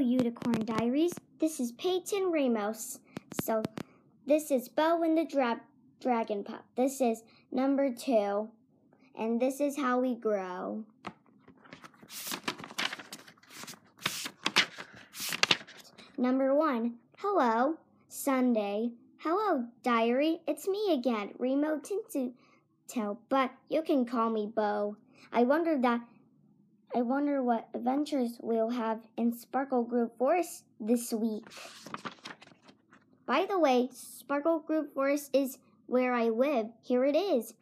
Unicorn Diaries. This is Peyton Ramos. So, this is Bo and the Dra- Dragon Pup. This is number two, and this is how we grow. Number one, hello, Sunday. Hello, diary. It's me again, Remo Tinto, but you can call me Bo. I wonder that I wonder what adventures we'll have in Sparkle Grove Forest this week. By the way, Sparkle Grove Forest is where I live. Here it is.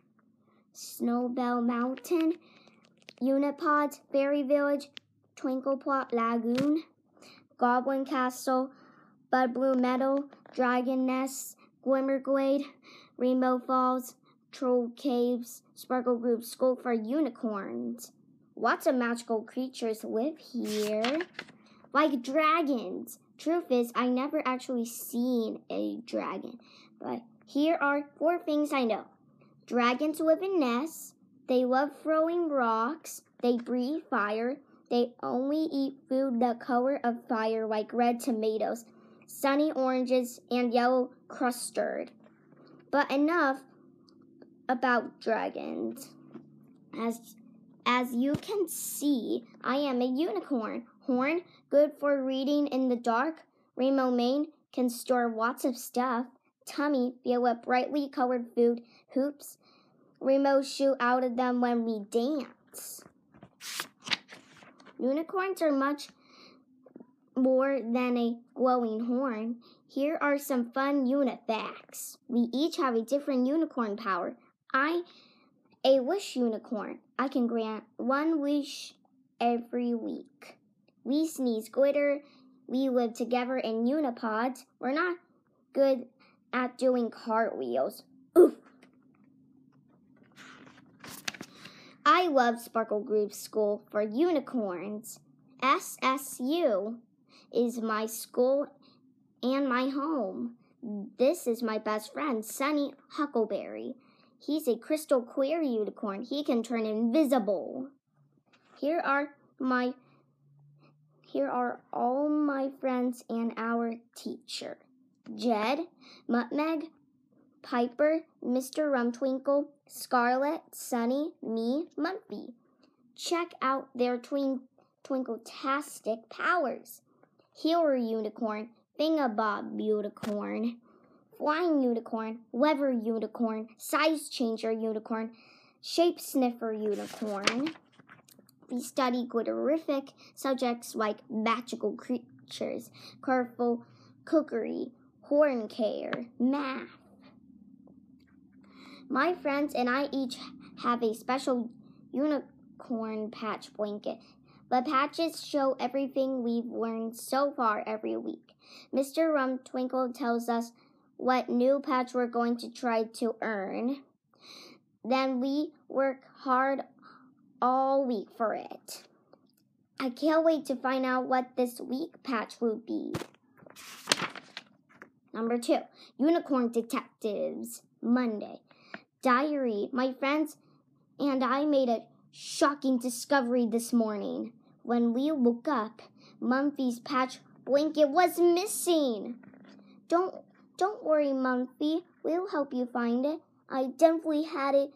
Snowbell Mountain, Unipods, Fairy Village, Twinkleplot Lagoon, Goblin Castle, Bud Blue Meadow, Dragon Nest, Glimmerglade, Rainbow Falls, Troll Caves, Sparkle Grove School for Unicorns. Lots of magical creatures live here, like dragons. Truth is, I never actually seen a dragon, but here are four things I know. Dragons live in nests. They love throwing rocks. They breathe fire. They only eat food the color of fire, like red tomatoes, sunny oranges, and yellow custard. But enough about dragons. As as you can see, I am a unicorn. Horn, good for reading in the dark. Rainbow mane can store lots of stuff. Tummy, feel with brightly colored food. Hoops, rainbows shoot out of them when we dance. Unicorns are much more than a glowing horn. Here are some fun unit facts. We each have a different unicorn power. I a wish unicorn. I can grant one wish every week. We sneeze glitter. We live together in unipods. We're not good at doing cartwheels. Oof. I love Sparkle Grove School for Unicorns. SSU is my school and my home. This is my best friend, Sunny Huckleberry. He's a crystal clear unicorn. He can turn invisible. Here are my here are all my friends and our teacher. Jed, Nutmeg, Piper, Mr. Rumtwinkle, Scarlet, Sunny, me, Mumpy. Check out their twin twinkle-tastic powers. Healer unicorn, Thingabob unicorn, flying unicorn, weather unicorn, size changer unicorn, shape sniffer unicorn. We study glitterific subjects like magical creatures, colorful cookery, horn care, math. My friends and I each have a special unicorn patch blanket. The patches show everything we've learned so far every week. Mr. Rumtwinkle tells us what new patch we're going to try to earn. Then we work hard all week for it. I can't wait to find out what this week patch will be. Number two, Unicorn Detectives, Monday. Diary, my friends and I made a shocking discovery this morning. When we woke up, Mumpy's patch blanket was missing. Don't don't worry, Mumpy. We'll help you find it. I definitely had it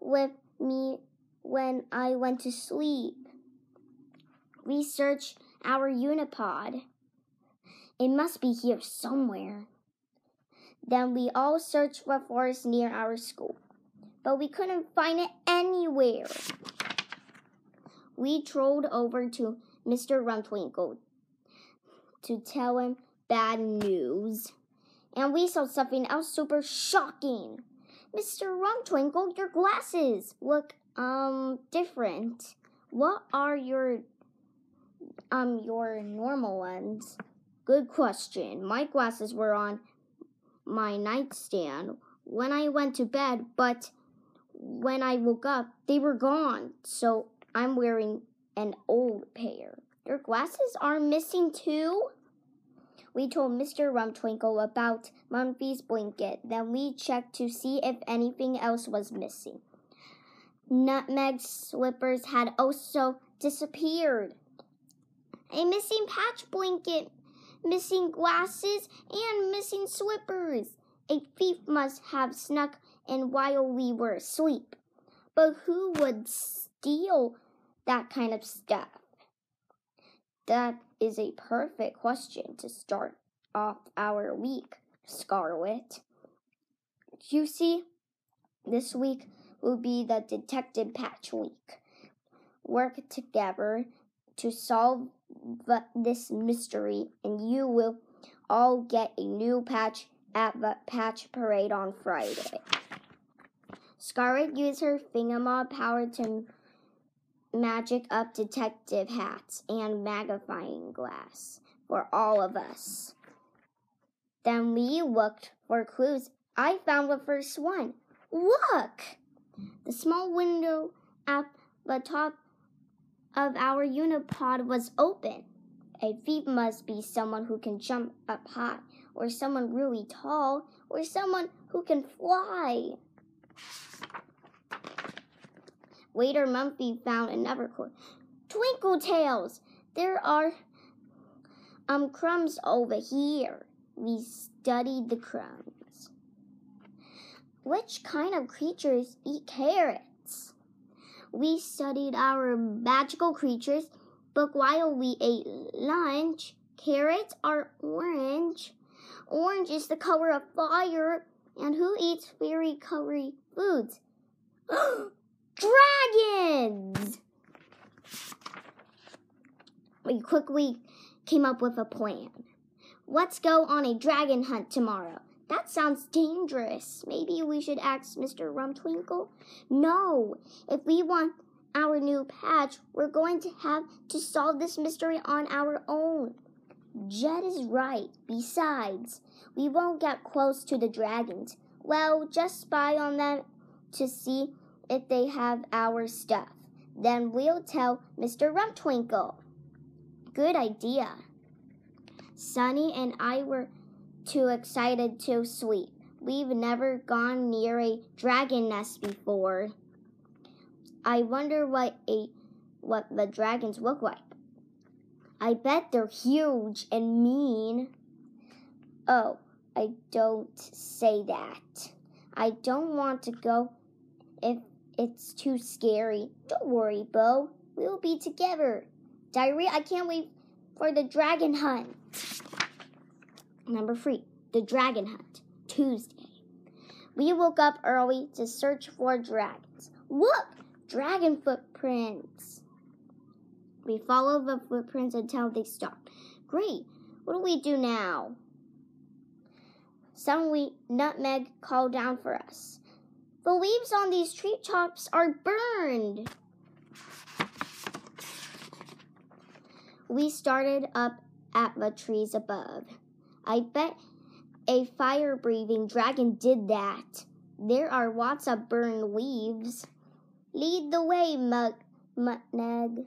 with me when I went to sleep. We searched our unipod. It must be here somewhere. Then we all searched for forest near our school, but we couldn't find it anywhere. We trolled over to Mr. Rumtwinkle to tell him bad news. And we saw something else super shocking. Mr. Rumtwinkle, your glasses look um different. What are your um your normal ones? Good question. My glasses were on my nightstand when I went to bed, but when I woke up, they were gone. So I'm wearing an old pair. Your glasses are missing too? We told Mr. Rumtwinkle about Mumpy's blanket. Then we checked to see if anything else was missing. Nutmeg's slippers had also disappeared. A missing patch blanket, missing glasses, and missing slippers. A thief must have snuck in while we were asleep. But who would steal that kind of stuff? That is a perfect question to start off our week, Scarlet. You see, this week will be the Detective Patch Week. Work together to solve this mystery, and you will all get a new patch at the patch parade on Friday. Scarlet used her fingermod power to magic up detective hats and magnifying glass for all of us. Then we looked for clues. I found the first one. Look! The small window at the top of our unipod was open. A thief must be someone who can jump up high, or someone really tall, or someone who can fly. Waiter Mumphy found another clue. Twinkle tails! There are um crumbs over here. We studied the crumbs. Which kind of creatures eat carrots? We studied our magical creatures, but while we ate lunch, carrots are orange. Orange is the color of fire. And who eats fairy colored foods? Dragons! We quickly came up with a plan. Let's go on a dragon hunt tomorrow. That sounds dangerous. Maybe we should ask Mr. Rumtwinkle? No. If we want our new patch, we're going to have to solve this mystery on our own. Jed is right. Besides, we won't get close to the dragons. Well, just spy on them to see if they have our stuff. Then we'll tell Mr. Rumtwinkle. Good idea. Sunny and I were too excited to sleep. We've never gone near a dragon nest before. I wonder what a what the dragons look like. I bet they're huge and mean. Oh, I don't say that. I don't want to go if it's too scary. Don't worry, Bo. We'll be together. Diary, I can't wait for the dragon hunt. Number three, the dragon hunt, Tuesday. We woke up early to search for dragons. Look, dragon footprints. We follow the footprints until they stop. Great. What do we do now? Suddenly, Nutmeg called down for us. The leaves on these treetops are burned. We started up at the trees above. I bet a fire breathing dragon did that. There are lots of burned leaves. Lead the way, Mug Nutmeg.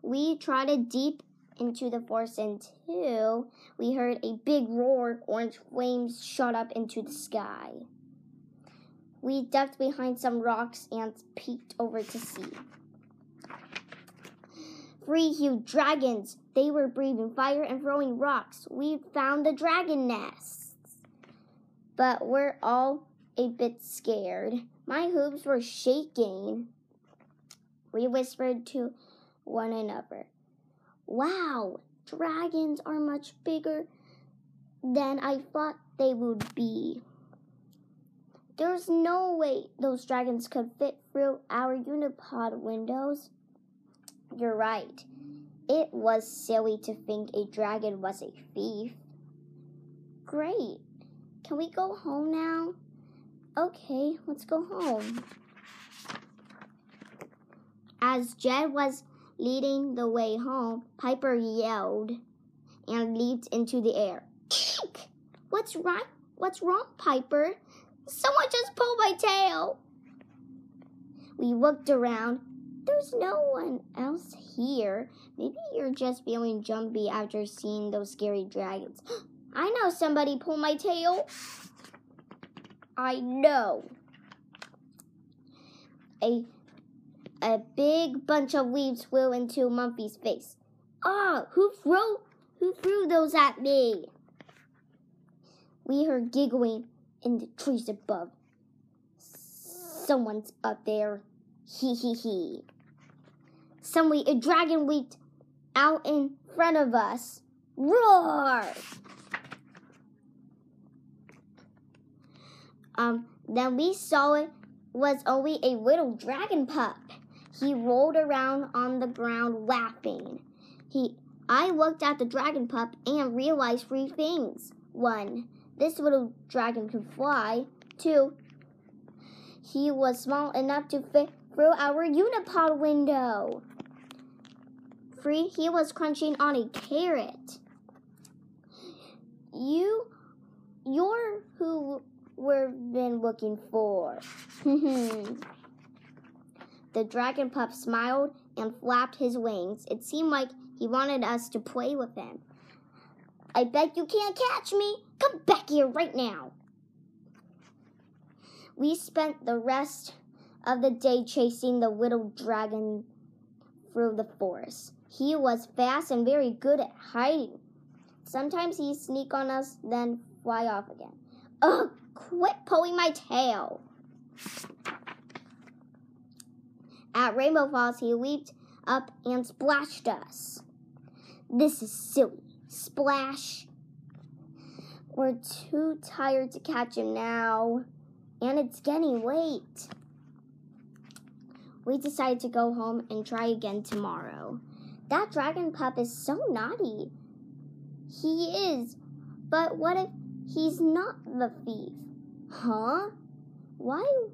We trotted deep into the forest until we heard a big roar. Orange flames shot up into the sky. We ducked behind some rocks and peeked over to see. Three huge dragons. They were breathing fire and throwing rocks. We found the dragon nests. But we're all a bit scared. My hooves were shaking. We whispered to one another. Wow, dragons are much bigger than I thought they would be. There's no way those dragons could fit through our unipod windows. You're right. It was silly to think a dragon was a thief. Great. Can we go home now? Okay, let's go home. As Jed was leading the way home, Piper yelled and leaped into the air. What's wrong? What's wrong, Piper? Someone just pulled my tail. We looked around. There's no one else here. Maybe you're just feeling jumpy after seeing those scary dragons. I know somebody pulled my tail. I know. A a big bunch of leaves flew into Mumpy's face. Ah, who threw who threw those at me? We heard giggling in the trees above. Someone's up there. Hee hee hee. Suddenly a dragon leaped out in front of us. Roar! Um, then we saw it was only a little dragon pup. He rolled around on the ground laughing. He I looked at the dragon pup and realized three things. One, this little dragon can fly. Two, he was small enough to fit through our unipod window. Three, he was crunching on a carrot. You, you're who we've been looking for. the dragon pup smiled and flapped his wings. It seemed like he wanted us to play with him. I bet you can't catch me. Come back here right now. We spent the rest of the day chasing the little dragon through the forest. He was fast and very good at hiding. Sometimes he'd sneak on us, then fly off again. Ugh, quit pulling my tail. At Rainbow Falls, he leaped up and splashed us. This is silly. Splash. We're too tired to catch him now, and it's getting late. We decided to go home and try again tomorrow. That dragon pup is so naughty. He is. But what if he's not the thief? Huh? Why?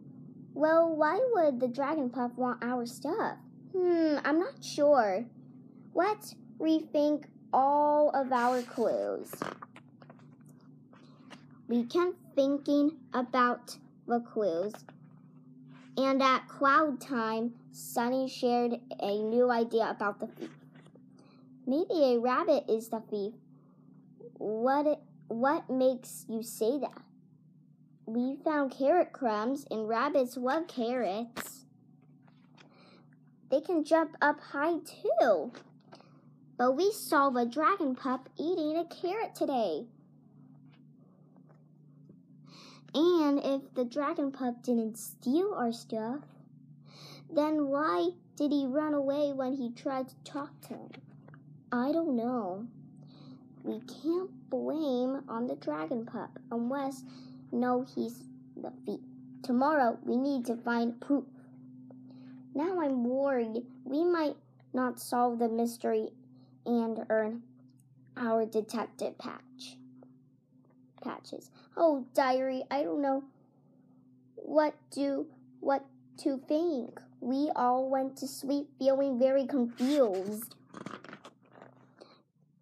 Well, why would the dragon pup want our stuff? Hmm, I'm not sure. Let's rethink all of our clues. We kept thinking about the clues, and at cloud time, Sunny shared a new idea about the thief. Maybe a rabbit is the thief. What what makes you say that? We found carrot crumbs and rabbits love carrots. They can jump up high too. But we saw a dragon pup eating a carrot today. And if the dragon pup didn't steal our stuff, then why did he run away when he tried to talk to him? I don't know. We can't blame on the dragon pup unless no he's the thief. Tomorrow we need to find proof. Now I'm worried we might not solve the mystery and earn our detective patch. Patches. Oh, diary, I don't know what do what to think. We all went to sleep feeling very confused.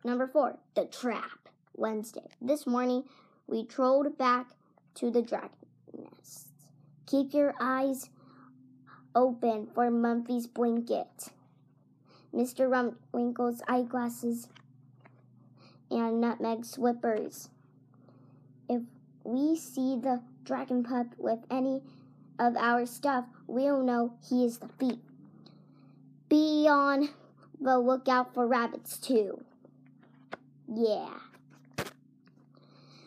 Number four, the trap. Wednesday. This morning, we trolled back to the dragon nest. Keep your eyes open for Mumphy's blanket, Mr. Rumwinkle's eyeglasses, and Nutmeg's slippers. If we see the dragon pup with any of our stuff, we'll know he is the thief. Be on the lookout for rabbits, too. Yeah.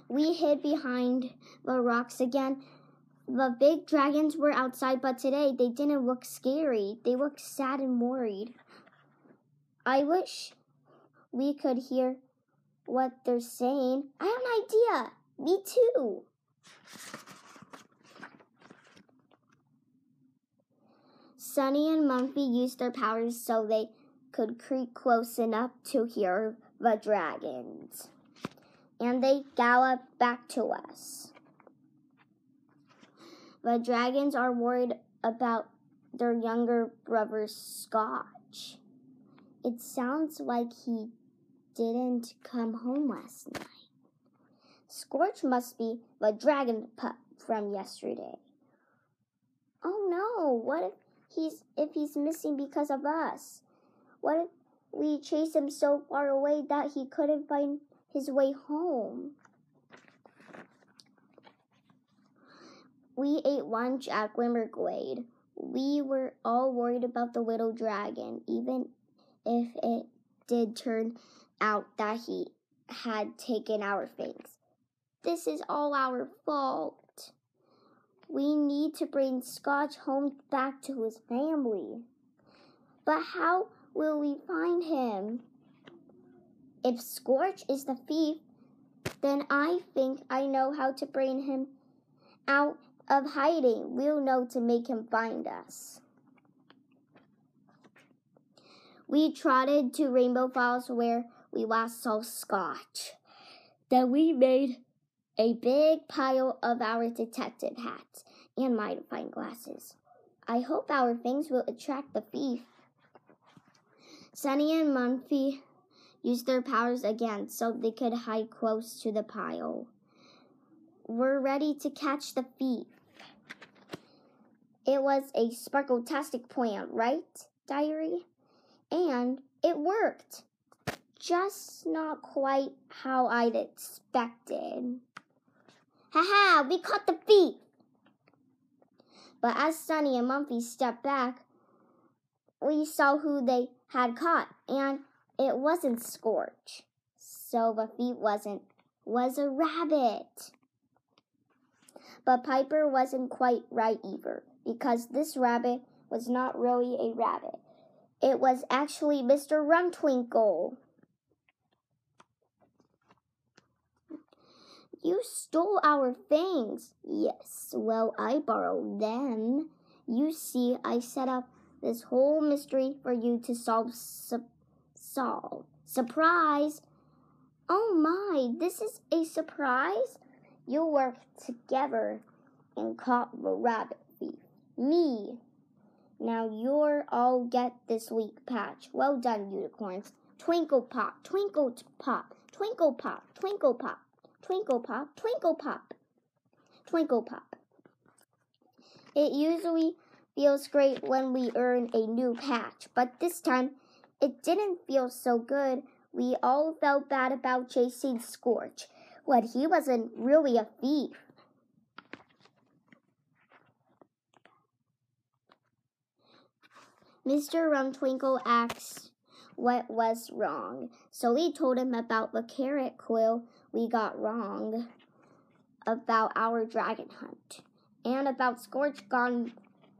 We hid behind the rocks again. The big dragons were outside, but today they didn't look scary. They looked sad and worried. I wish we could hear what they're saying. I have an idea. Me too. Sunny and Mumphy used their powers so they could creep close enough to hear the dragons. And they galloped back to us. The dragons are worried about their younger brother Scorch. It sounds like he didn't come home last night. Scorch must be the dragon pup from yesterday. Oh no, what if he's if he's missing because of us? What if we chased him so far away that he couldn't find his way home? We ate lunch at Glimmerglade. We were all worried about the little dragon, even if it did turn out that he had taken our things. This is all our fault. We need to bring Scorch home back to his family. But how will we find him? If Scorch is the thief, then I think I know how to bring him out of hiding. We'll know to make him find us. We trotted to Rainbow Falls where we last saw Scorch. Then we made a big pile of our detective hats and magnifying glasses. I hope our things will attract the thief. Sunny and Mumphy used their powers again so they could hide close to the pile. We're ready to catch the thief. It was a sparkle-tastic plan, right, Diary? And it worked. Just not quite how I'd expected. Ha ha, we caught the thief! But as Sunny and Mumphy stepped back, we saw who they had caught, and it wasn't Scorch. So the thief wasn't, was a rabbit. But Piper wasn't quite right either, because this rabbit was not really a rabbit. It was actually Mr. Rumtwinkle. You stole our things. Yes, well, I borrowed them. You see, I set up this whole mystery for you to solve. Su solve. Surprise! Oh my, this is a surprise? You worked together and caught the rabbit thief. Me. Now you're all get this week patch. Well done, unicorns. Twinkle pop, twinkle pop, twinkle pop, twinkle pop, twinkle pop, twinkle pop, twinkle pop. It usually feels great when we earn a new patch, but this time it didn't feel so good. We all felt bad about chasing Scorch when he wasn't really a thief. Mr. Rumtwinkle asked what was wrong, so we told him about the carrot clue we got wrong, about our dragon hunt, and about Scorch gone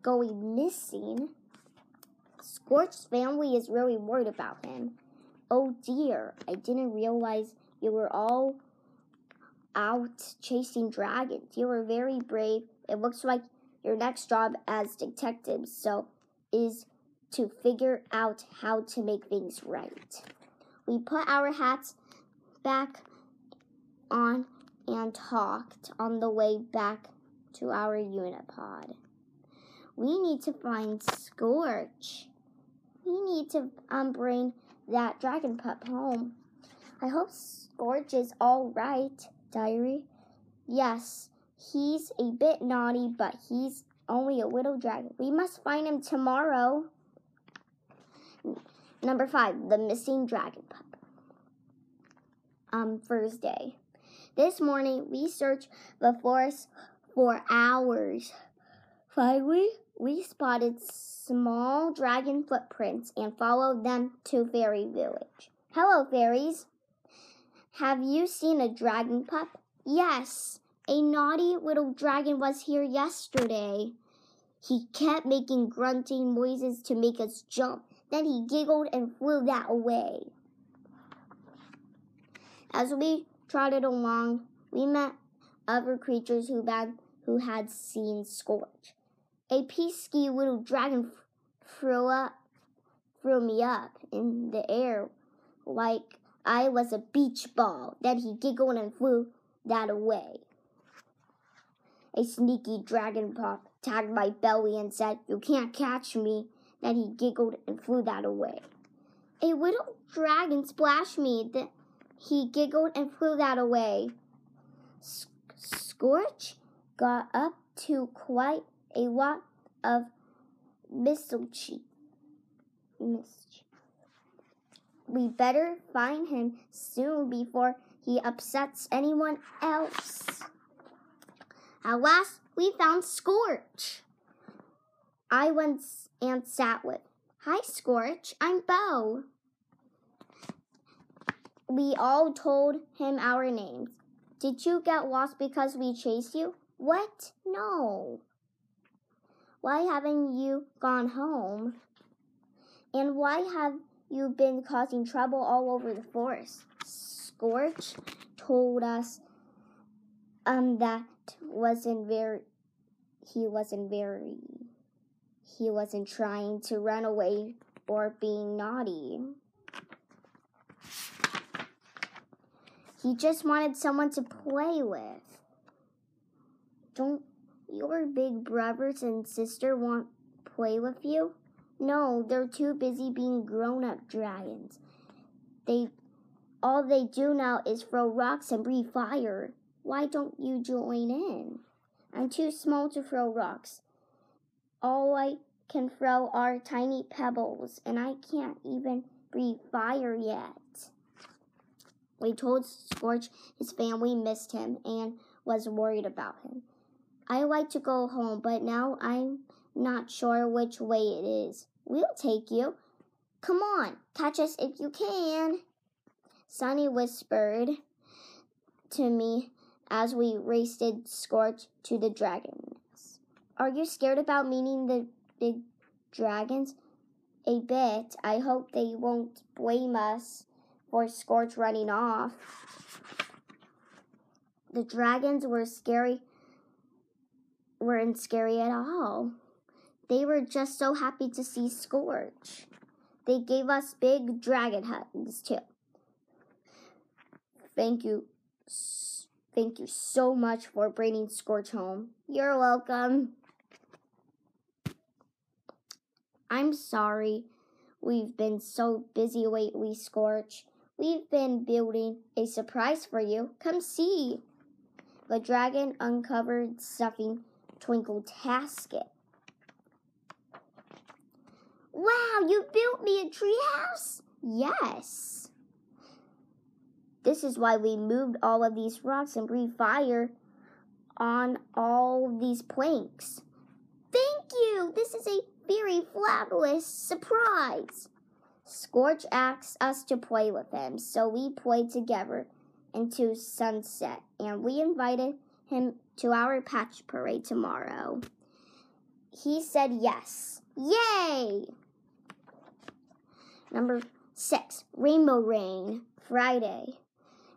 going missing. Scorch's family is really worried about him. Oh dear, I didn't realize you were all out chasing dragons. You were very brave. It looks like your next job as detective so is to figure out how to make things right. We put our hats back on and talked on the way back to our unipod. We need to find Scorch. We need to um, bring that dragon pup home. I hope Scorch is all right, Diary. Yes, he's a bit naughty, but he's only a little dragon. We must find him tomorrow. Number five, the missing dragon pup. Um, Thursday. This morning we searched the forest for hours. Finally, we spotted small dragon footprints and followed them to Fairy Village. Hello, fairies. Have you seen a dragon pup? Yes, a naughty little dragon was here yesterday. He kept making grunting noises to make us jump. Then he giggled and flew that away. As we trotted along, we met other creatures who had, who had seen Scorch. A pesky little dragon threw up, threw me up in the air like I was a beach ball. Then he giggled and flew that away. A sneaky dragon pup tagged my belly and said, You can't catch me. Then he giggled and flew that away. A little dragon splashed me. Then he giggled and flew that away. Scorch got up to quite a lot of mischief. mischief. We better find him soon before he upsets anyone else. At last, we found Scorch. I went and sat with. Hi, Scorch. I'm Bo. We all told him our names. Did you get lost because we chased you? What? No. Why haven't you gone home? And why have you been causing trouble all over the forest? Scorch told us um that wasn't very he wasn't very he wasn't trying to run away or being naughty. He just wanted someone to play with. Don't your big brothers and sister want play with you? No, they're too busy being grown-up dragons. They all they do now is throw rocks and breathe fire. Why don't you join in? I'm too small to throw rocks. All I can throw are tiny pebbles, and I can't even breathe fire yet. We told Scorch his family missed him and was worried about him. I like to go home, but now I'm not sure which way it is. We'll take you. Come on, catch us if you can. Sunny whispered to me as we raced Scorch to the dragons. Are you scared about meeting the big dragons? A bit. I hope they won't blame us for Scorch running off. The dragons were scary weren't scary at all. They were just so happy to see Scorch. They gave us big dragon hugs too. Thank you. Thank you so much for bringing Scorch home. You're welcome. I'm sorry. We've been so busy lately, Scorch. We've been building a surprise for you. Come see. The dragon uncovered stuffing Twinkle Tasket. Wow, you built me a treehouse? Yes. This is why we moved all of these rocks and breathed fire on all these planks. Thank you. This is a very fabulous surprise. Scorch asked us to play with him, so we played together into sunset, and we invited him to our patch parade tomorrow. He said yes. Yay! Number six, Rainbow Rain, Friday.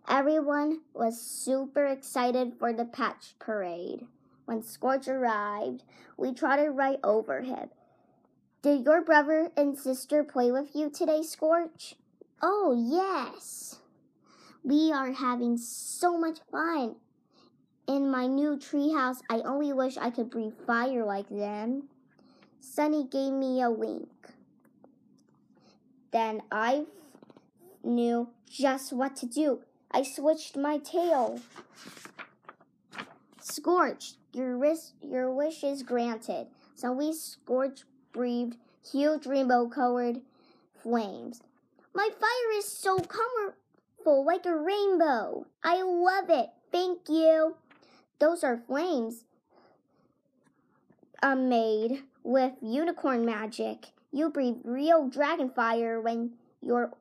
Everyone was super excited for the patch parade. When Scorch arrived, we trotted right over him. Did your brother and sister play with you today, Scorch? Oh, yes. We are having so much fun. In my new treehouse, I only wish I could breathe fire like them. Sunny gave me a wink. Then I knew just what to do. I switched my tail. Scorch, your, wish, your wish is granted. So we Scorch breathed huge rainbow colored flames. My fire is so colorful, like a rainbow. I love it. Thank you. Those are flames uh, made with unicorn magic. You breathe real dragon fire when you're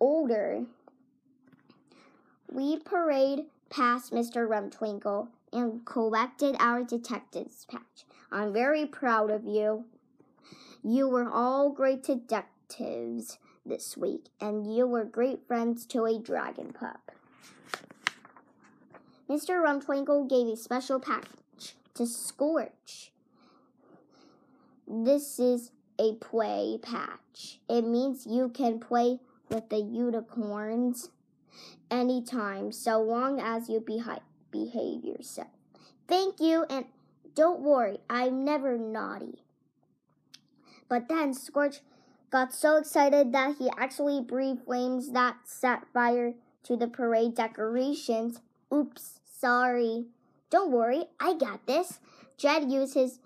older. We parade past Mr. Rumtwinkle and collected our detective's patch. I'm very proud of you. You were all great detectives this week, and you were great friends to a dragon pup. Mr. Rumtwinkle gave a special package to Scorch. This is a play patch. It means you can play with the unicorns anytime, so long as you behi- behave yourself. Thank you, and don't worry, I'm never naughty. But then Scorch got so excited that he actually breathed flames that set fire to the parade decorations. Oops, sorry. Don't worry, I got this. Jed used his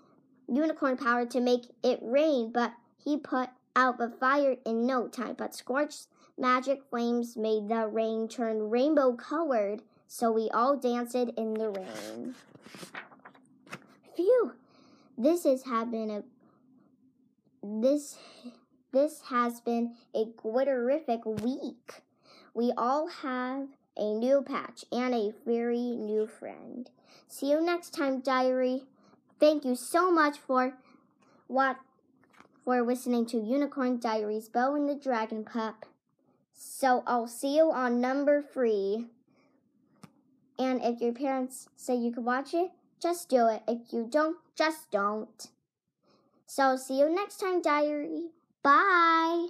unicorn power to make it rain, but he put out the fire in no time. But Scorch's magic flames made the rain turn rainbow colored, so we all danced in the rain. Phew! This has been a this this has been a glitterific week. we all have a new patch and a very new friend. See you next time, Diary. Thank you so much for what for listening to Unicorn Diaries, Bo and the Dragon Pup. So I'll see you on number three. And if your parents say you can watch it, just do it. If you don't, just don't. So see you next time, Diary. Bye.